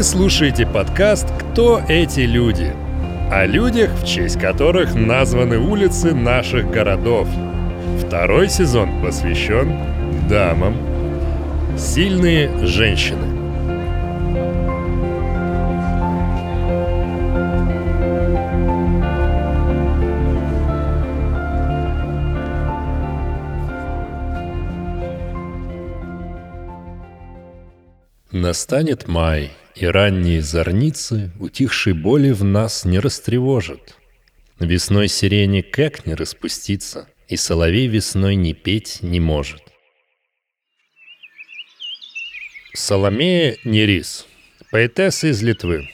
Вы слушаете подкаст «Кто эти люди?» О людях, в честь которых названы улицы наших городов. Второй сезон посвящен дамам. Сильные женщины. Настанет май, и ранние зорницы Утихшей боли в нас не растревожат. Весной сирени как не распуститься, И соловей весной не петь не может. Соломея Нерис, поэтесса из Литвы.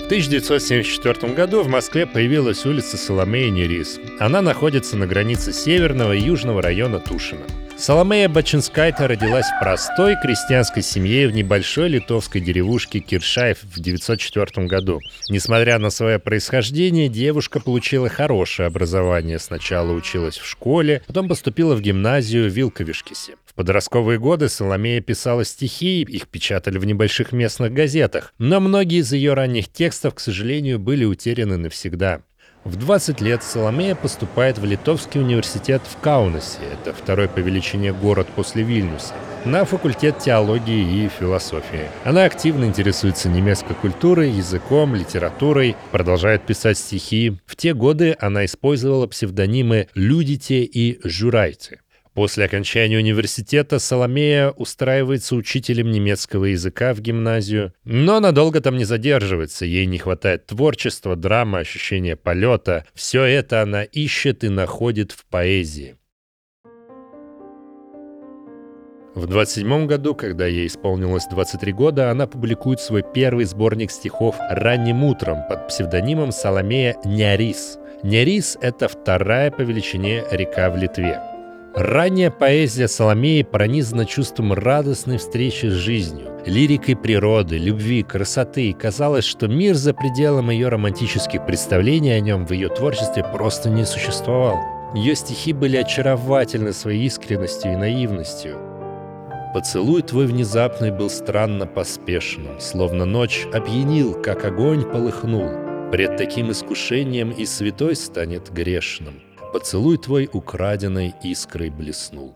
В 1974 году в Москве появилась улица Соломея Нерис. Она находится на границе северного и южного района Тушина – Соломея Бачинскайта родилась в простой крестьянской семье в небольшой литовской деревушке Киршаев в 1904 году. Несмотря на свое происхождение, девушка получила хорошее образование. Сначала училась в школе, потом поступила в гимназию в Вилковишкисе. В подростковые годы Соломея писала стихи, их печатали в небольших местных газетах, но многие из ее ранних текстов, к сожалению, были утеряны навсегда. В 20 лет Соломея поступает в Литовский университет в Каунасе, это второй по величине город после Вильнюса, на факультет теологии и философии. Она активно интересуется немецкой культурой, языком, литературой, продолжает писать стихи. В те годы она использовала псевдонимы «Людите» и «Журайте». После окончания университета Соломея устраивается учителем немецкого языка в гимназию, но надолго там не задерживается, ей не хватает творчества, драмы, ощущения полета. Все это она ищет и находит в поэзии. В 27 году, когда ей исполнилось 23 года, она публикует свой первый сборник стихов «Ранним утром» под псевдонимом Соломея Нярис. Нярис — это вторая по величине река в Литве. Ранняя поэзия Соломеи пронизана чувством радостной встречи с жизнью, лирикой природы, любви, красоты. И казалось, что мир за пределом ее романтических представлений о нем в ее творчестве просто не существовал. Ее стихи были очаровательны своей искренностью и наивностью. Поцелуй твой внезапный был странно поспешным, Словно ночь опьянил, как огонь полыхнул. Пред таким искушением и святой станет грешным поцелуй твой украденной искрой блеснул.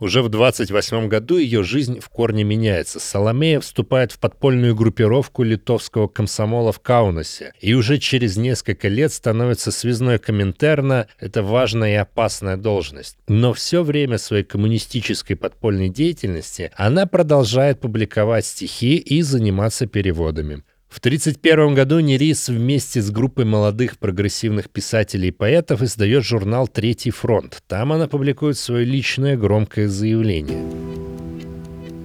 Уже в 28 году ее жизнь в корне меняется. Соломея вступает в подпольную группировку литовского комсомола в Каунасе и уже через несколько лет становится связной Коминтерна. Это важная и опасная должность. Но все время своей коммунистической подпольной деятельности она продолжает публиковать стихи и заниматься переводами. В 1931 году Нерис вместе с группой молодых прогрессивных писателей и поэтов издает журнал «Третий фронт». Там она публикует свое личное громкое заявление.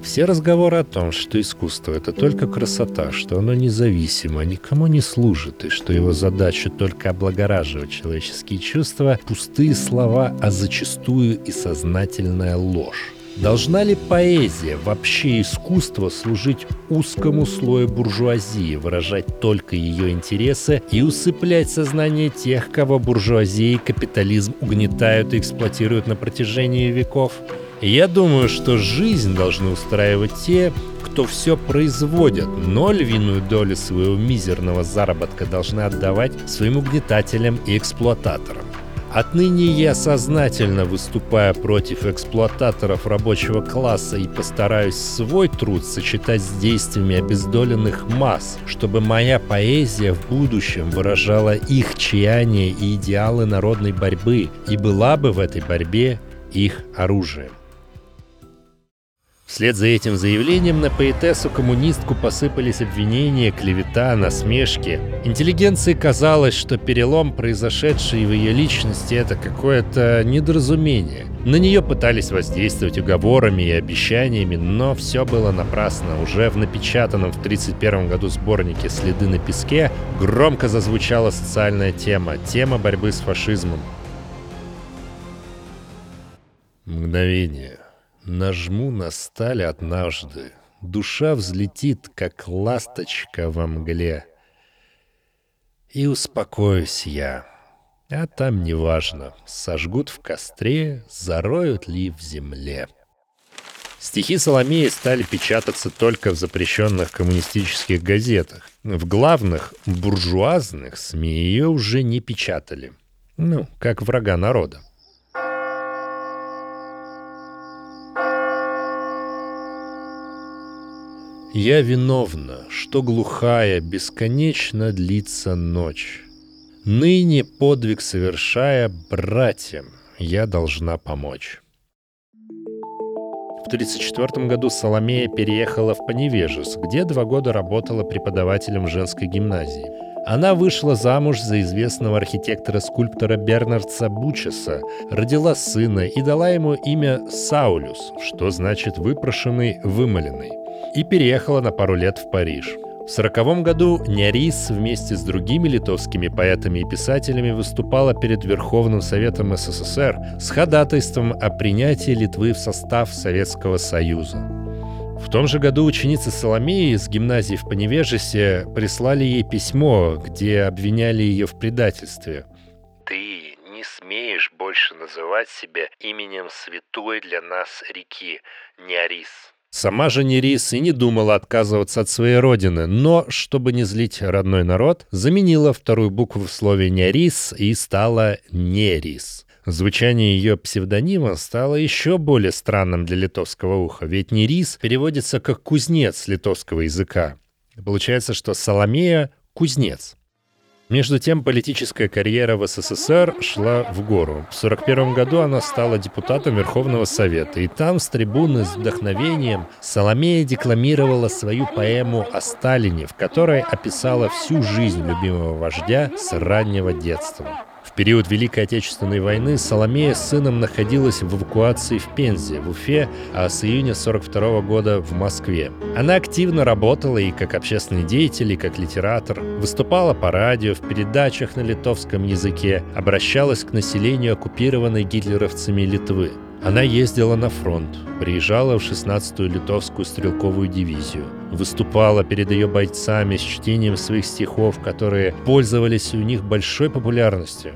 Все разговоры о том, что искусство — это только красота, что оно независимо, никому не служит, и что его задача только облагораживать человеческие чувства — пустые слова, а зачастую и сознательная ложь. Должна ли поэзия, вообще искусство, служить узкому слою буржуазии, выражать только ее интересы и усыплять сознание тех, кого буржуазия и капитализм угнетают и эксплуатируют на протяжении веков? Я думаю, что жизнь должны устраивать те, кто все производят, но львиную долю своего мизерного заработка должны отдавать своим угнетателям и эксплуататорам. Отныне я сознательно выступая против эксплуататоров рабочего класса и постараюсь свой труд сочетать с действиями обездоленных масс, чтобы моя поэзия в будущем выражала их чаяние и идеалы народной борьбы и была бы в этой борьбе их оружием. Вслед за этим заявлением на поэтессу-коммунистку посыпались обвинения, клевета, насмешки. Интеллигенции казалось, что перелом, произошедший в ее личности, это какое-то недоразумение. На нее пытались воздействовать уговорами и обещаниями, но все было напрасно. Уже в напечатанном в 1931 году сборнике «Следы на песке» громко зазвучала социальная тема, тема борьбы с фашизмом. Мгновение. Нажму на сталь однажды, Душа взлетит, как ласточка во мгле. И успокоюсь я, а там неважно, Сожгут в костре, зароют ли в земле. Стихи Соломеи стали печататься только в запрещенных коммунистических газетах. В главных буржуазных СМИ ее уже не печатали. Ну, как врага народа. Я виновна, что глухая, бесконечно длится ночь. Ныне подвиг совершая братьям, я должна помочь. В 1934 году Соломея переехала в Поневежес, где два года работала преподавателем женской гимназии. Она вышла замуж за известного архитектора-скульптора Бернардса Бучеса, родила сына и дала ему имя Саулюс, что значит «выпрошенный, вымоленный», и переехала на пару лет в Париж – в сороковом году Нярис вместе с другими литовскими поэтами и писателями выступала перед Верховным Советом СССР с ходатайством о принятии Литвы в состав Советского Союза. В том же году ученицы Соломеи из гимназии в Поневежесе прислали ей письмо, где обвиняли ее в предательстве. «Ты не смеешь больше называть себя именем святой для нас реки Нярис», Сама же Нерис и не думала отказываться от своей родины, но, чтобы не злить родной народ, заменила вторую букву в слове «нерис» и стала «нерис». Звучание ее псевдонима стало еще более странным для литовского уха, ведь «нерис» переводится как «кузнец» литовского языка. Получается, что Соломея — кузнец. Между тем, политическая карьера в СССР шла в гору. В 1941 году она стала депутатом Верховного Совета, и там с трибуны с вдохновением Соломея декламировала свою поэму о Сталине, в которой описала всю жизнь любимого вождя с раннего детства период Великой Отечественной войны Соломея с сыном находилась в эвакуации в Пензе, в Уфе, а с июня 42 года в Москве. Она активно работала и как общественный деятель, и как литератор, выступала по радио, в передачах на литовском языке, обращалась к населению оккупированной гитлеровцами Литвы. Она ездила на фронт, приезжала в 16-ю литовскую стрелковую дивизию, выступала перед ее бойцами с чтением своих стихов, которые пользовались у них большой популярностью.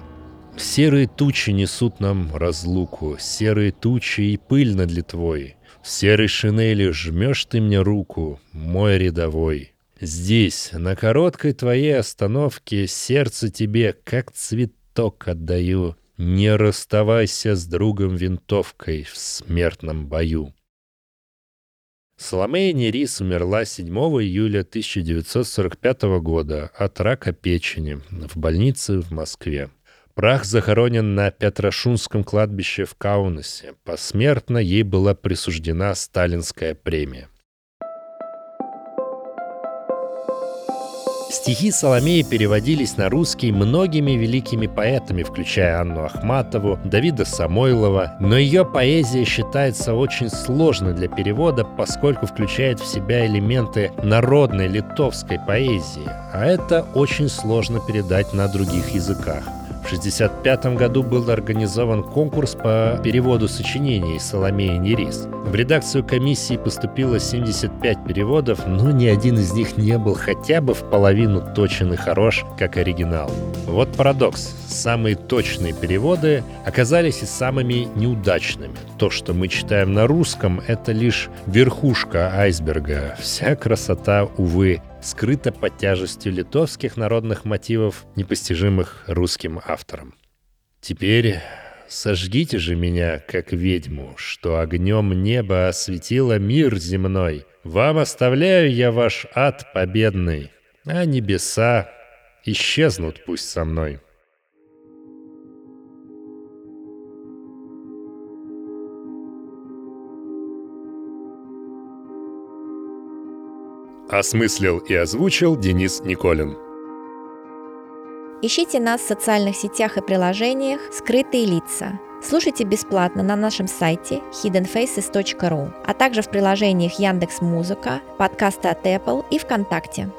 Серые тучи несут нам разлуку, серые тучи и пыль над Литвой. В серой шинели жмешь ты мне руку, мой рядовой. Здесь, на короткой твоей остановке, сердце тебе, как цветок отдаю. Не расставайся с другом винтовкой в смертном бою. Соломея Нерис умерла 7 июля 1945 года от рака печени в больнице в Москве. Прах захоронен на Петрошунском кладбище в Каунасе. Посмертно ей была присуждена сталинская премия. Стихи Соломеи переводились на русский многими великими поэтами, включая Анну Ахматову, Давида Самойлова, но ее поэзия считается очень сложной для перевода, поскольку включает в себя элементы народной литовской поэзии, а это очень сложно передать на других языках. В 1965 году был организован конкурс по переводу сочинений Соломеи Нерис. В редакцию комиссии поступило 75 переводов, но ни один из них не был хотя бы в половину точен и хорош, как оригинал. Вот парадокс. Самые точные переводы оказались и самыми неудачными. То, что мы читаем на русском, это лишь верхушка айсберга. Вся красота, увы, скрыта под тяжестью литовских народных мотивов, непостижимых русским авторам. Теперь сожгите же меня, как ведьму, что огнем неба осветило мир земной. Вам оставляю я ваш ад победный, а небеса исчезнут пусть со мной. Осмыслил и озвучил Денис Николин. Ищите нас в социальных сетях и приложениях «Скрытые лица». Слушайте бесплатно на нашем сайте hiddenfaces.ru, а также в приложениях Яндекс Музыка, подкасты от Apple и ВКонтакте.